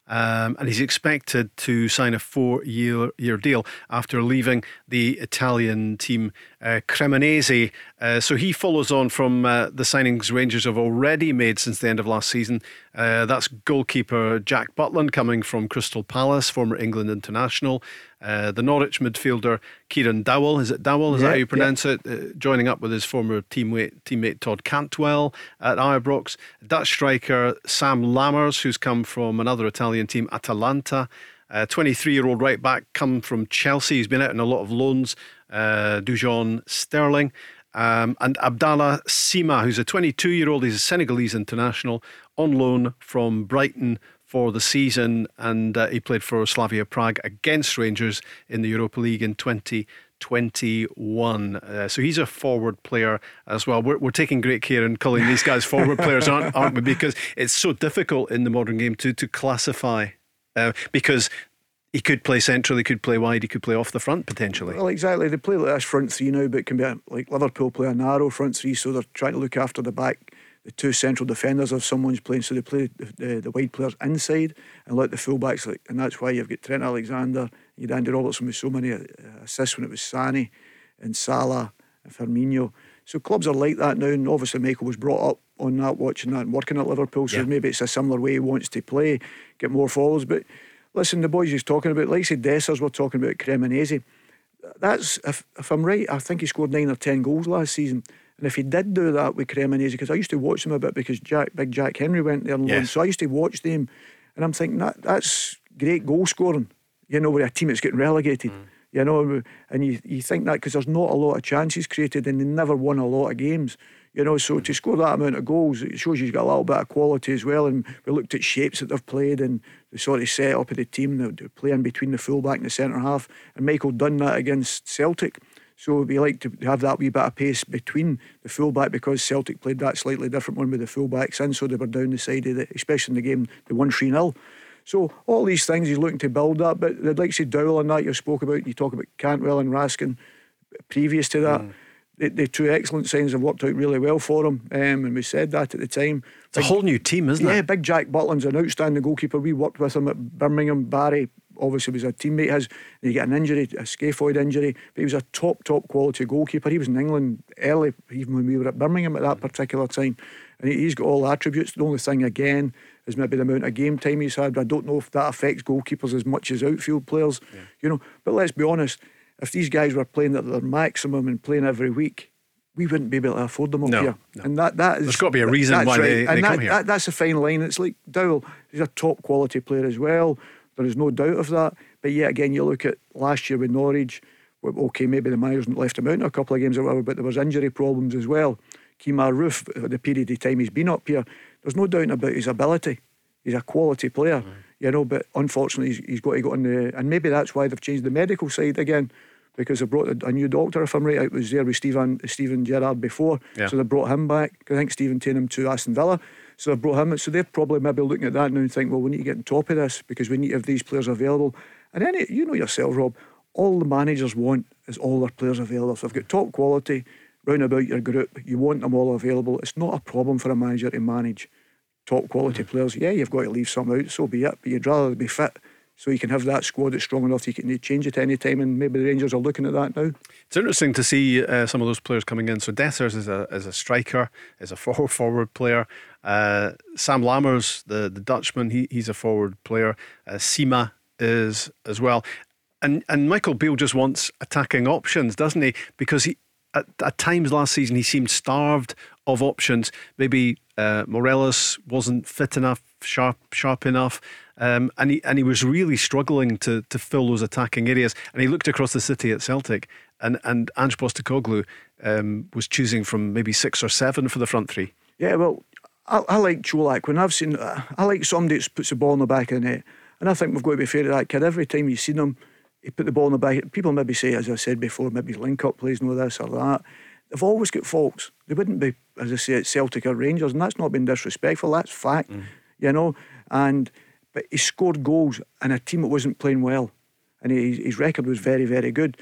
Um, and he's expected to sign a four year, year deal after leaving the Italian team uh, Cremonese. Uh, so he follows on from uh, the signings Rangers have already made since the end of last season. Uh, that's goalkeeper Jack Butland coming from Crystal Palace, former England international. Uh, the Norwich midfielder Kieran Dowell, is it Dowell? Is yeah, that how you pronounce yeah. it? Uh, joining up with his former teammate, teammate Todd Cantwell at Ibrox. Dutch striker Sam Lammers, who's come from another Italian team, Atalanta. 23 year old right back, come from Chelsea. He's been out in a lot of loans. Uh, Dujon Sterling. Um, and Abdallah Sima, who's a 22 year old, he's a Senegalese international on loan from Brighton for the season, and uh, he played for Slavia Prague against Rangers in the Europa League in 2021. Uh, so he's a forward player as well. We're, we're taking great care in calling these guys forward players, aren't, aren't we? Because it's so difficult in the modern game to to classify. Uh, because he could play central, he could play wide, he could play off the front potentially. Well, exactly. They play like this front three now, but can be a, like Liverpool play a narrow front three, so they're trying to look after the back the two central defenders of someone's playing. So they play the, the, the wide players inside and let the fullbacks, like, and that's why you've got Trent Alexander, you had Andy Robertson with so many uh, assists when it was Sani and Salah and Firmino. So clubs are like that now, and obviously Michael was brought up on that, watching that and working at Liverpool. So yeah. maybe it's a similar way he wants to play, get more forwards. But listen, the boys he's talking about, like I said, Dessers, we're talking about Cremonese. That's if, if I'm right, I think he scored nine or ten goals last season And if he did do that with Cremonese, because I used to watch them a bit because Jack, big Jack Hendry went there, yes. so I used to watch them, and I'm thinking that that's great goal scoring. You know, with a team that's getting relegated. Mm. You know, and you, you think that because there's not a lot of chances created and they never won a lot of games. You know, so to score that amount of goals, it shows you've got a little bit of quality as well. And we looked at shapes that they've played and the sort of set up of the team, they're playing between the fullback and the centre half. And Michael done that against Celtic. So we like to have that wee bit of pace between the fullback because Celtic played that slightly different one with the fullbacks in, so they were down the side of it, especially in the game, the 1 3 0. So all these things he's looking to build up. But I'd like to see Dowell and that you spoke about. You talk about Cantwell and Raskin previous to that. Mm the, the two excellent signs have worked out really well for him, um, and we said that at the time. It's big, a whole new team, isn't yeah, it? Yeah, Big Jack Butland's an outstanding goalkeeper. We worked with him at Birmingham. Barry obviously was a teammate his. He got an injury, a scaphoid injury, but he was a top, top quality goalkeeper. He was in England early, even when we were at Birmingham at that particular time. And he's got all the attributes. The only thing, again, is maybe the amount of game time he's had. I don't know if that affects goalkeepers as much as outfield players, yeah. you know. But let's be honest, if these guys were playing at their maximum and playing every week, we wouldn't be able to afford them up no, here. No. And that, that is. There's got to be a reason why right. they, they that, come here. That, that's a fine line. It's like Dowell, he's a top quality player as well. There is no doubt of that. But yet again, you look at last year with Norwich, okay, maybe the manager's left him out in a couple of games or whatever, but there was injury problems as well. Kemar Roofe, uh, the period of time he's been up here, there's no doubt about his ability. He's a quality player, mm. you know, but unfortunately he's, he's got to go on the. And maybe that's why they've changed the medical side again because they brought a, a, new doctor, if I'm right. It was there with Steven, Steven Gerrard before. Yeah. So they brought him back. I think Steven taken him to Aston Villa. So they brought him. So they're probably maybe looking at that now and think, well, we need to get on top of this because we need to have these players available. And then, you know yourself, Rob, all the managers want is all their players available. So you've got top quality round about your group, you want them all available. It's not a problem for a manager to manage top quality mm-hmm. players. Yeah, you've got to leave some out, so be it. But you'd rather be fit so you can have that squad that's strong enough you can change it any time and maybe the Rangers are looking at that now. It's interesting to see uh, some of those players coming in. So Dessers is a is a striker, is a forward forward player. Uh, Sam Lammers, the the Dutchman, he, he's a forward player. Uh, Sima is as well. And and Michael Beale just wants attacking options, doesn't he? Because he at, at times last season he seemed starved of options. Maybe uh, Morelos wasn't fit enough, sharp sharp enough. Um, and he and he was really struggling to to fill those attacking areas. And he looked across the city at Celtic, and and Ange Postecoglou um, was choosing from maybe six or seven for the front three. Yeah, well, I, I like Colak. When I've seen, I like somebody that puts the ball in the back of the net, and I think we've got to be fair to that kid. Every time you've seen him, he put the ball in the back. People maybe say, as I said before, maybe link up plays, no this or that. They've always got faults. They wouldn't be, as I say, at Celtic or Rangers, and that's not been disrespectful. That's fact, mm. you know. And but he scored goals in a team that wasn't playing well, and he, his record was very, very good.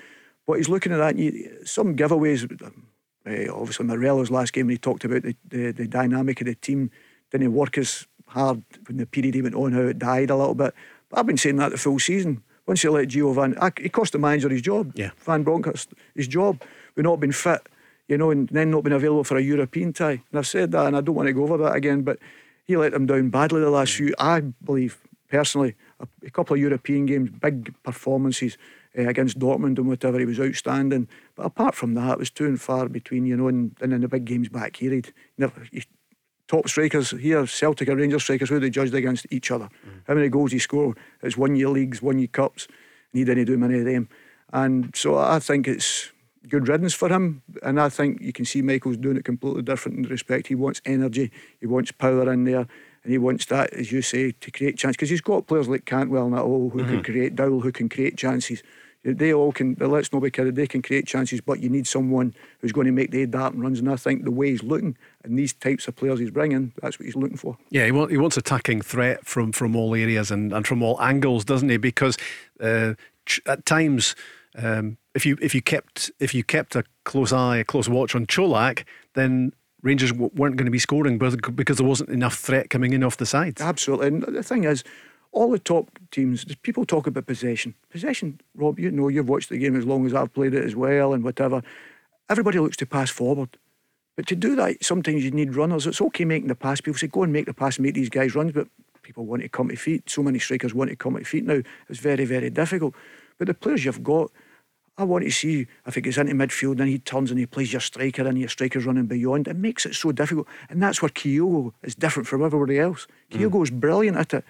But he's looking at that. You, some giveaways. Uh, obviously, Morelos last game, he talked about the, the, the dynamic of the team didn't work as hard when the period he went on, how it died a little bit. But I've been saying that the full season. Once you let Gio Van, he cost the manager his job. Yeah. Van Bronckhorst his job. We've not been fit, you know, and then not been available for a European tie. And I've said that, and I don't want to go over that again. But he let them down badly the last few. I believe personally, a, a couple of European games, big performances uh, against Dortmund and whatever. He was outstanding. But apart from that, it was too and far between, you know, and, and in the big games back here, he'd never. He, top strikers here, Celtic and Rangers strikers, who they judged against each other. Mm. How many goals he scored? It's one year leagues, one year cups, and he didn't do many of them. And so I think it's good riddance for him. And I think you can see Michael's doing it completely different in respect. He wants energy, he wants power in there and he wants that, as you say, to create chances because he's got players like Cantwell and that all who mm-hmm. can create Dowell who can create chances. They all can. Let's not be kidded. They can create chances, but you need someone who's going to make the dart and runs. And I think the way he's looking and these types of players he's bringing, that's what he's looking for. Yeah, he, want, he wants attacking threat from from all areas and, and from all angles, doesn't he? Because uh, at times. Um, if you if you kept if you kept a close eye, a close watch on Colak, then Rangers weren't going to be scoring because there wasn't enough threat coming in off the sides. Absolutely. And the thing is, all the top teams, people talk about possession. Possession, Rob, you know, you've watched the game as long as I've played it as well and whatever. Everybody looks to pass forward. But to do that, sometimes you need runners. It's okay making the pass. People say, go and make the pass make these guys runs. But people want to come to feet. So many strikers want to come to feet now. It's very, very difficult. But the players you've got, I want to see if he gets into midfield and he turns and he plays your striker and your striker's running beyond. It makes it so difficult. And that's where Kyogo is different from everybody else. Mm. Kyogo's brilliant at it.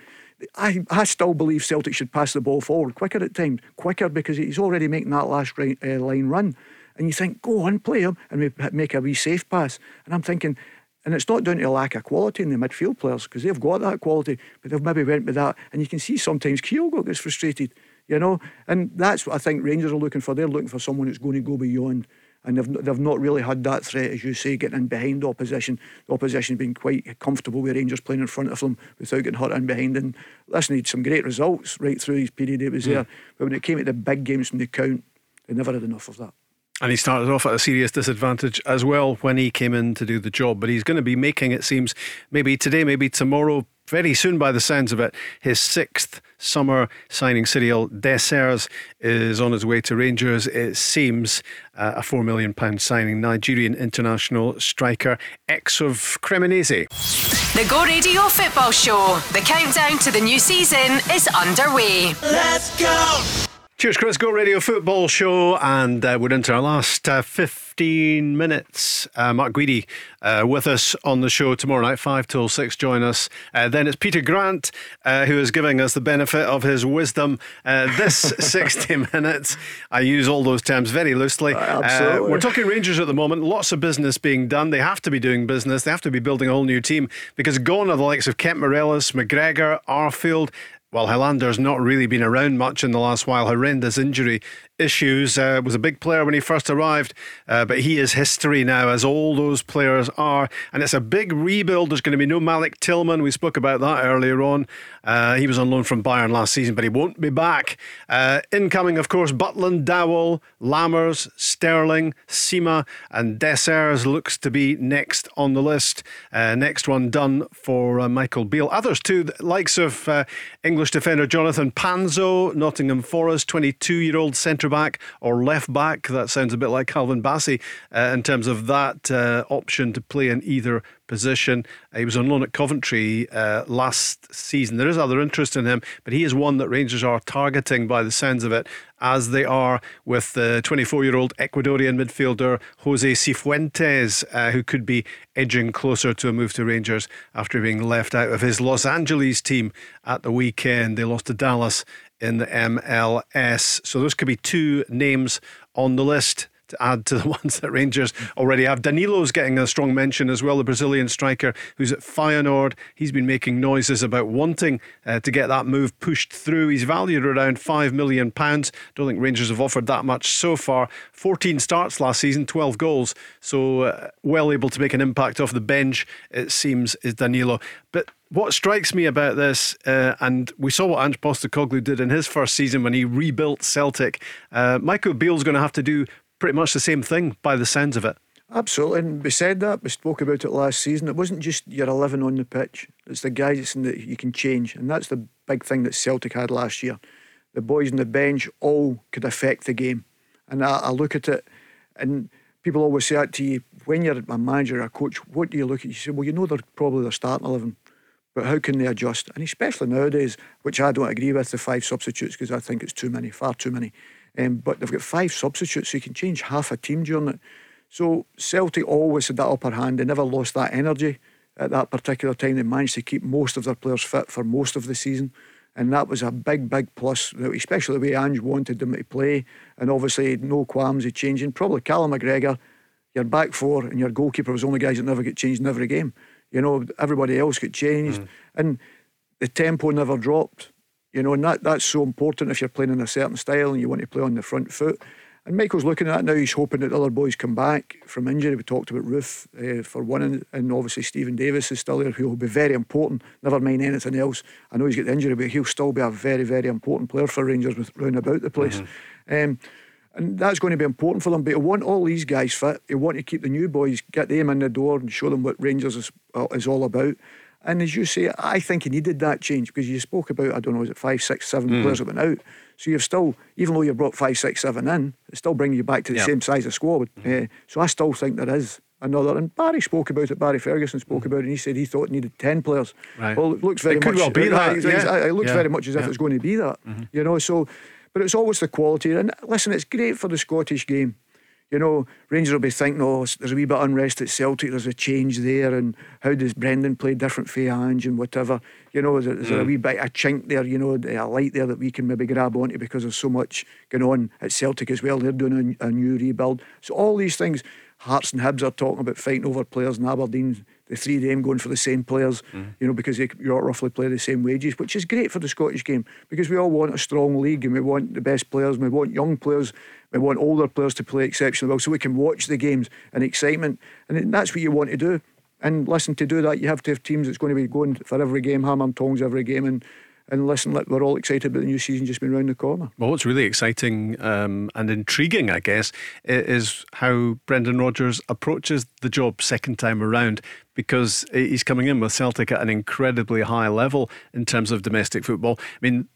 I, I still believe Celtic should pass the ball forward quicker at times, quicker because he's already making that last right, uh, line run. And you think, go on, play him, and we make a wee safe pass. And I'm thinking, and it's not down to a lack of quality in the midfield players because they've got that quality, but they've maybe went with that. And you can see sometimes Kyogo gets frustrated you know. And that's what I think Rangers are looking for. They're looking for someone that's going to go beyond. And they've, they've not really had that threat, as you say, getting in behind the opposition. The opposition being quite comfortable with Rangers playing in front of them without getting hurt in behind. And listen, he had some great results right through his period he was mm. there. But when it came to the big games from the count, they never had enough of that. And he started off at a serious disadvantage as well when he came in to do the job. But he's going to be making, it seems, maybe today, maybe tomorrow, very soon by the sounds of it, his sixth summer signing. Cyriel Dessers is on his way to Rangers. It seems uh, a £4 million signing. Nigerian international striker, ex of Cremonese. The Go Radio Football Show. The countdown to the new season is underway. Let's go! Cheers, Chris. Go Radio Football Show, and uh, we're into our last uh, 15 minutes. Uh, Mark Guidi uh, with us on the show tomorrow night, 5 till 6. Join us. Uh, then it's Peter Grant uh, who is giving us the benefit of his wisdom this 60 minutes. I use all those terms very loosely. absolutely. we're talking Rangers at the moment. Lots of business being done. They have to be doing business, they have to be building a whole new team because gone are the likes of Kent Morelos, McGregor, Arfield. Well, Helander's not really been around much in the last while. Horrendous injury issues. Uh, was a big player when he first arrived, uh, but he is history now, as all those players are. And it's a big rebuild. There's going to be no Malik Tillman. We spoke about that earlier on. Uh, he was on loan from Bayern last season, but he won't be back. Uh, incoming, of course, Butland, Dowell, Lammers, Sterling, Sima, and Dessers looks to be next on the list. Uh, next one done for uh, Michael Beale. Others too, likes of English defender Jonathan Panzo, Nottingham Forest, 22 year old centre centre back or left back. That sounds a bit like Calvin Bassey uh, in terms of that uh, option to play in either position. he was on loan at Coventry uh, last season. There is other interest in him, but he is one that Rangers are targeting by the sounds of it, as they are with the 24 year old Ecuadorian midfielder Jose Cifuentes, uh, who could be edging closer to a move to Rangers after being left out of his Los Angeles team at the weekend. They lost to Dallas in the MLS. So those could be two names on the list to add to the ones that Rangers already have. Danilo's getting a strong mention as well, the Brazilian striker who's at Feyenoord. He's been making noises about wanting uh, to get that move pushed through. He's valued around £5 million. Don't think Rangers have offered that much so far. 14 starts last season, 12 goals. So uh, well able to make an impact off the bench, it seems, is Danilo. But what strikes me about this, uh, and we saw what Ange Postecoglou did in his first season when he rebuilt Celtic. Uh, Michael Beale's going to have to do pretty much the same thing by the sounds of it. Absolutely, and we said that we spoke about it last season. It wasn't just your eleven on the pitch; it's the guys in that you can change, and that's the big thing that Celtic had last year. The boys on the bench all could affect the game, and I, I look at it, and people always say that to you when you're a manager or a coach. What do you look at? You say, well, you know they're probably their starting eleven, but how can they adjust? And especially nowadays, which I don't agree with the five substitutes because I think it's too many, far too many. Um, but they've got five substitutes, so you can change half a team during it. So Celtic always had that upper hand. They never lost that energy at that particular time. They managed to keep most of their players fit for most of the season. And that was a big, big plus, especially the way Ange wanted them to play. And obviously, no qualms of changing. Probably Callum McGregor, your back four and your goalkeeper was the only guys that never get changed in every game. You know, everybody else got changed. Mm. And the tempo never dropped. You know, and that, that's so important if you're playing in a certain style and you want to play on the front foot. And Michael's looking at it now. He's hoping that the other boys come back from injury. We talked about Roofe uh, for one, and, and, obviously Steven Davis is still there, who will be very important. Never mind anything else. I know he's got the injury, but he'll still be a very, very important player for Rangers with round about the place. Mm-hmm. Um, and that's going to be important for them. But you want all these guys fit. You want to keep the new boys, get them in the door, and show them what Rangers is, uh, is all about. And as you say, I think he needed that change because you spoke about, I don't know, is it five, six, seven mm. players that went out. So you've still, even though you brought five, six, seven in, it's still bringing you back to the yep. same size of squad. Mm. Uh, so I still think there is another. And Barry spoke about it. Barry Ferguson spoke mm. about it, and he said he thought it needed ten players. Right. Well, it looks very it much. Well be that. Yeah. it looks yeah. very much as if yeah. it's going to be that. Mm-hmm. You know, so But it's always the quality. And listen, it's great for the Scottish game. You know, Rangers will be thinking, oh, there's a wee bit of unrest at Celtic, there's a change there, and how does Brendan play different for Ange and whatever? You know, is there, is there a mm. wee bit of chink there, you know, a light there that we can maybe grab onto because there's so much going on at Celtic as well. They're doing a, a new rebuild. So all these things, Hearts and Hibs are talking about fighting over players in Aberdeen the three of them going for the same players, mm. you know, because they you roughly play the same wages, which is great for the Scottish game because we all want a strong league and we want the best players, and we want young players, we want older players to play exceptionally well so we can watch the games and excitement. And that's what you want to do. And listen, to do that, you have to have teams that's going to be going for every game, hammer and tongs every game. And and listen, we're all excited about the new season just being round the corner. Well, what's really exciting um, and intriguing, I guess, is how Brendan Rodgers approaches the job second time around because he's coming in with Celtic at an incredibly high level in terms of domestic football. I mean,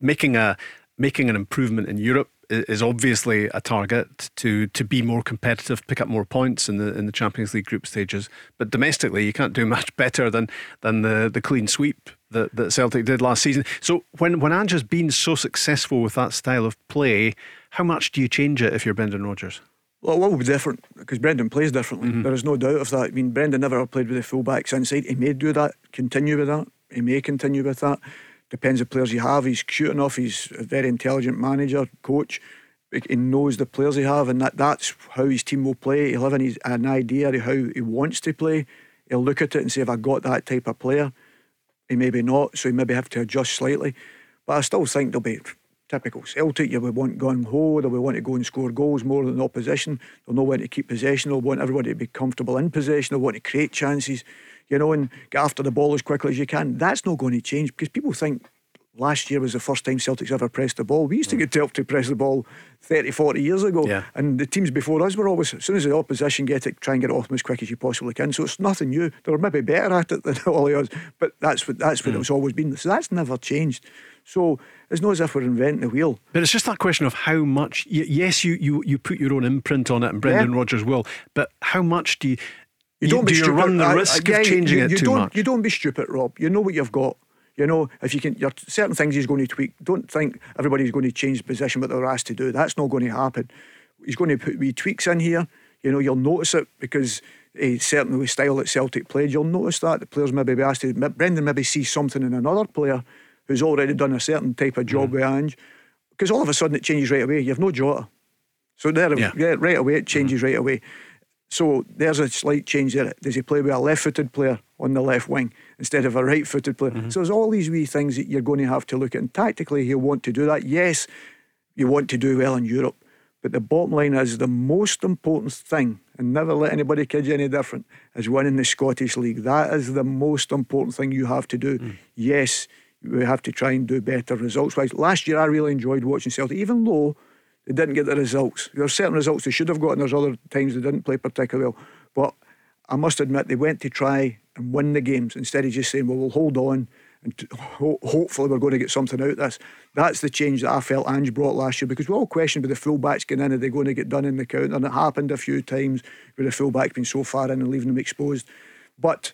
making a making an improvement in Europe is obviously a target to to be more competitive, pick up more points in the in the Champions League group stages. But domestically, you can't do much better than than the the clean sweep that, that Celtic did last season. So when when Ange has been so successful with that style of play, how much do you change it if you're Brendan Rodgers? Well, what will be different because Brendan plays differently. Mm-hmm. There is no doubt of that. I mean, Brendan never played with the fullbacks inside. He may do that, continue with that. He may continue with that. Depends on the players you have. He's cute enough. He's a very intelligent manager, coach. He knows the players he have, and that, that's how his team will play. He'll have an, an idea of how he wants to play. He'll look at it and say, "Have I got that type of player?" He maybe not, so he maybe have to adjust slightly. But I still think they'll be typical Celtic. You would want gun ho, they would want to go and score goals more than the opposition. They'll know when to keep possession. They'll want everybody to be comfortable in possession. They'll want to create chances, you know, and get after the ball as quickly as you can. That's not going to change because people think last year was the first time Celtic's ever pressed the ball. We used to get help to press the ball 30, 40 years ago. Yeah. And the teams before us were always, as soon as the opposition get it, try and get it off them as quick as you possibly can. So it's nothing new. They were maybe better at it than all of us, but that's what that's what mm. it's always been. So that's never changed. So it's not as if we're inventing the wheel. But it's just that question of how much. Yes, you you, you put your own imprint on it, and Brendan yeah. Rodgers will. But how much do you? You don't you, do you run the risk I, I, of changing you, it too don't, much. You don't be stupid, Rob. You know what you've got. You know, if you can, there certain things he's going to tweak. Don't think everybody's going to change position what they're asked to do. That's not going to happen. He's going to put wee tweaks in here. You know, you'll notice it because uh, certainly the style that Celtic played, you'll notice that the players maybe be asked to. Brendan maybe see something in another player who's already done a certain type of job mm. with Ange, because all of a sudden it changes right away. You have no Jota, so there, yeah. yeah right away it changes mm. right away. So there's a slight change there. Does he play with a left-footed player on the left wing instead of a right-footed player? Mm-hmm. So there's all these wee things that you're going to have to look at. And tactically, he'll want to do that. Yes, you want to do well in Europe, but the bottom line is the most important thing, and never let anybody kid you any different, is winning the Scottish League. That is the most important thing you have to do. Mm. Yes, we have to try and do better results wise. Last year, I really enjoyed watching Celtic, even though they didn't get the results. There are certain results they should have gotten, there's other times they didn't play particularly well. But I must admit, they went to try and win the games instead of just saying, well, we'll hold on and ho- hopefully we're going to get something out of this. That's the change that I felt Ange brought last year because we all questioned with the fullbacks getting in, are they going to get done in the counter? And it happened a few times with the fullbacks being so far in and leaving them exposed. But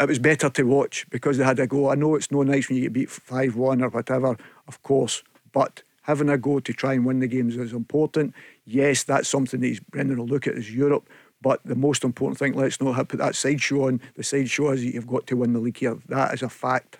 it was better to watch because they had a go. I know it's no nice when you get beat 5 1 or whatever, of course, but having a go to try and win the games is important. Yes, that's something that Brendan will look at as Europe. But the most important thing, let's not put that sideshow on. The sideshow is you've got to win the league here. That is a fact.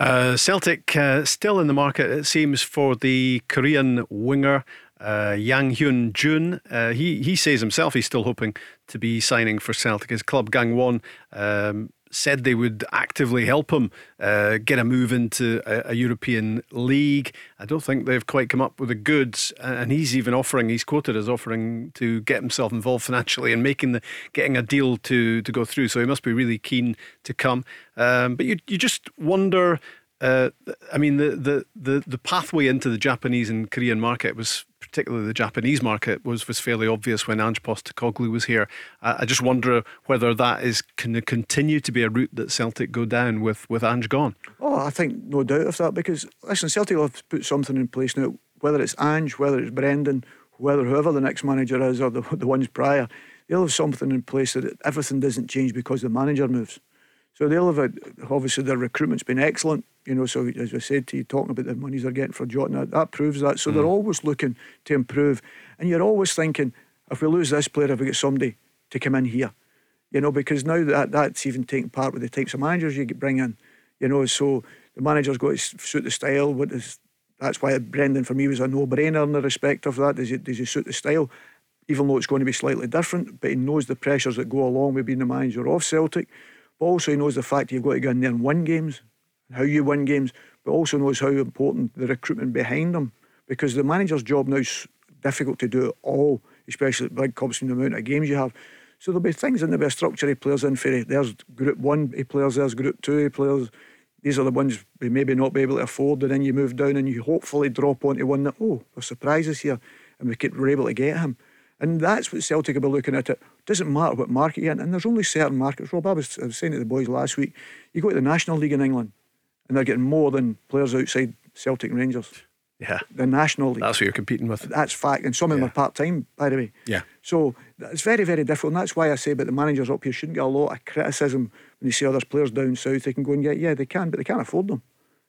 Uh, Celtic uh, still in the market, it seems, for the Korean winger uh, Yang Hyun Jun. Uh, he he says himself he's still hoping to be signing for Celtic. His club Gangwon um, said they would actively help him uh, get a move into a, a, European league. I don't think they've quite come up with the goods, and he's even offering. He's quoted as offering to get himself involved financially and making the getting a deal to to go through. So he must be really keen to come. Um, but you you just wonder. Uh, I mean, the, the the the pathway into the Japanese and Korean market was particularly the Japanese market, was was fairly obvious when Ange Postecoglou was here. I just wonder whether that is going to continue to be a route that Celtic go down with with Ange gone. Oh, I think no doubt of that because listen, Celtic will have put something in place now. Whether it's Ange, whether it's Brendan, whether whoever the next manager is or the the ones prior, they'll have something in place that everything doesn't change because the manager moves. So they'll have a, obviously their recruitment's been excellent. You know, so as I said to you, talking about the monies they're getting for Jota, that, that proves that. So mm. they're always looking to improve, and you're always thinking, if we lose this player, have we got somebody to come in here? You know, because now that that's even taking part with the types of managers you bring in. You know, so the manager's got to suit the style. What is that's why Brendan for me was a no-brainer in the respect of that. Does he, does he suit the style? Even though it's going to be slightly different, but he knows the pressures that go along with being the manager of Celtic. But also he knows the fact you've got to go in there and win games, how you win games, but also knows how important the recruitment behind them. Because the manager's job now is difficult to do it all, especially at big clubs from the amount of games you have. So there'll be things in there, be structure he players in for There's group one, he players, there's group two, he players these are the ones we maybe not be able to afford, and then you move down and you hopefully drop onto one that, oh, there's surprises here, and we could, we're able to get him. And that's what Celtic will be looking at. It doesn't matter what market you're in, and there's only certain markets. Rob, I was, I was saying to the boys last week, you go to the National League in England, and they're getting more than players outside Celtic and Rangers. Yeah. The National League. That's what you're competing with. That's fact. And some of them yeah. are part time, by the way. Yeah. So it's very, very difficult. And that's why I say about the managers up here shouldn't get a lot of criticism when you see other players down south. They can go and get, yeah, they can, but they can't afford them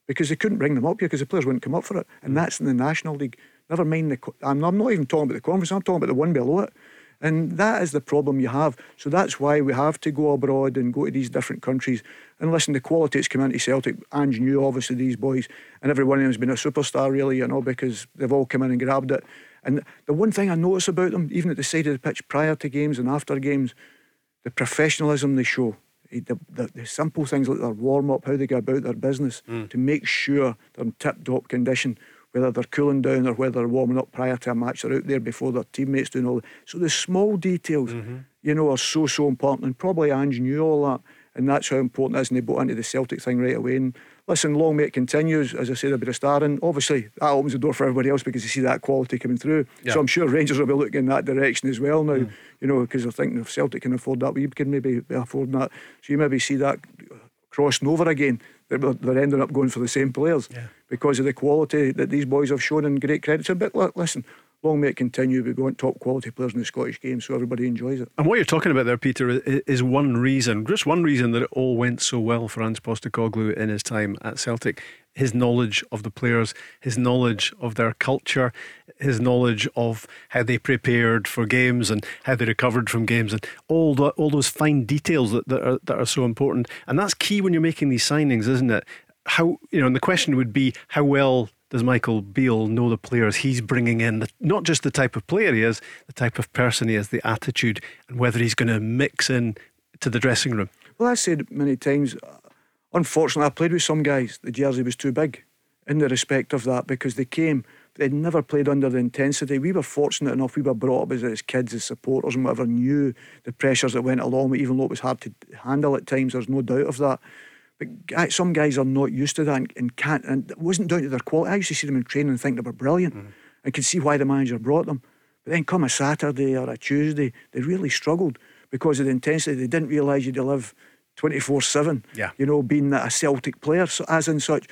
because they couldn't bring them up here because the players wouldn't come up for it. And mm. that's in the National League. Never mind the. I'm, I'm not even talking about the conference, I'm talking about the one below it. And that is the problem you have. So that's why we have to go abroad and go to these different countries. And listen, the quality that's come into Celtic, Ange knew obviously these boys, and every one of them has been a superstar, really, you know, because they've all come in and grabbed it. And the one thing I notice about them, even at the side of the pitch prior to games and after games, the professionalism they show. The, the, the simple things like their warm up, how they go about their business mm. to make sure they're in tip top condition whether they're cooling down or whether they're warming up prior to a match, they're out there before their teammates doing all that. So the small details, mm-hmm. you know, are so, so important. And probably Ange knew all that. And that's how important it is. And they bought into the Celtic thing right away. And listen, long may it continue. As I said, a bit of starring. Obviously, that opens the door for everybody else because you see that quality coming through. Yeah. So I'm sure Rangers will be looking in that direction as well now, mm. you know, because they're thinking if Celtic can afford that, we can maybe afford that. So you maybe see that crossing over again. They're, they're ending up going for the same players yeah. because of the quality that these boys have shown and great credit to. But listen, long may it continue. We want top quality players in the Scottish game so everybody enjoys it. And what you're talking about there, Peter, is one reason, just one reason that it all went so well for Ange Postecoglou in his time at Celtic. His knowledge of the players, his knowledge of their culture, his knowledge of how they prepared for games and how they recovered from games, and all the, all those fine details that, that are that are so important. And that's key when you're making these signings, isn't it? How you know, and the question would be how well does Michael Beale know the players he's bringing in? Not just the type of player he is, the type of person he is, the attitude, and whether he's going to mix in to the dressing room. Well, I said many times, unfortunately, I played with some guys, the jersey was too big in the respect of that because they came, they'd never played under the intensity. We were fortunate enough, we were brought up as, as kids, as supporters, and whatever, knew the pressures that went along with, even though it was hard to handle at times, there's no doubt of that. But some guys are not used to that and, and, can't. And it wasn't down to their quality. I used to see them in training and think they were brilliant. Mm. I could see why the manager brought them. But then come a Saturday or a Tuesday, they really struggled because of the intensity. They didn't realise you'd live 24 7, yeah. you know, being a Celtic player, so, as in such.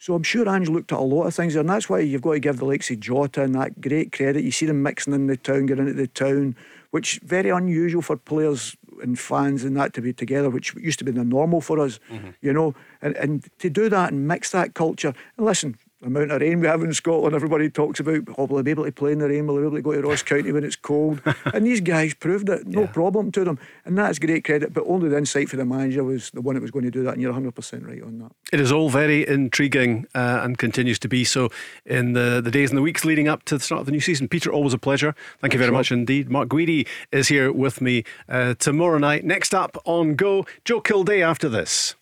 So I'm sure Ange looked at a lot of things there, and that's why you've got to give the likes of Jota and that great credit. You see them mixing in the town, getting into the town, which very unusual for players and fans and that to be together, which used to be the normal for us, mm-hmm. you know, and, and to do that and mix that culture. And listen, amount of rain we have in Scotland, everybody talks about, oh, will they be able to play in the rain? Will they be able to go to Ross County when it's cold? and these guys proved it, no yeah. problem to them. And that's great credit. But only the insight for the manager was the one that was going to do that. And you're 100% right on that. It is all very intriguing uh, and continues to be so in the, the days and the weeks leading up to the start of the new season. Peter, always a pleasure. Thank you very much indeed. Mark Guidi is here with me uh, tomorrow night. Next up on Go, Joe Kilday after this.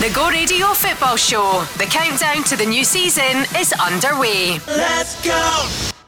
The Go Radio Football Show. The countdown to the new season is underway. Let's go!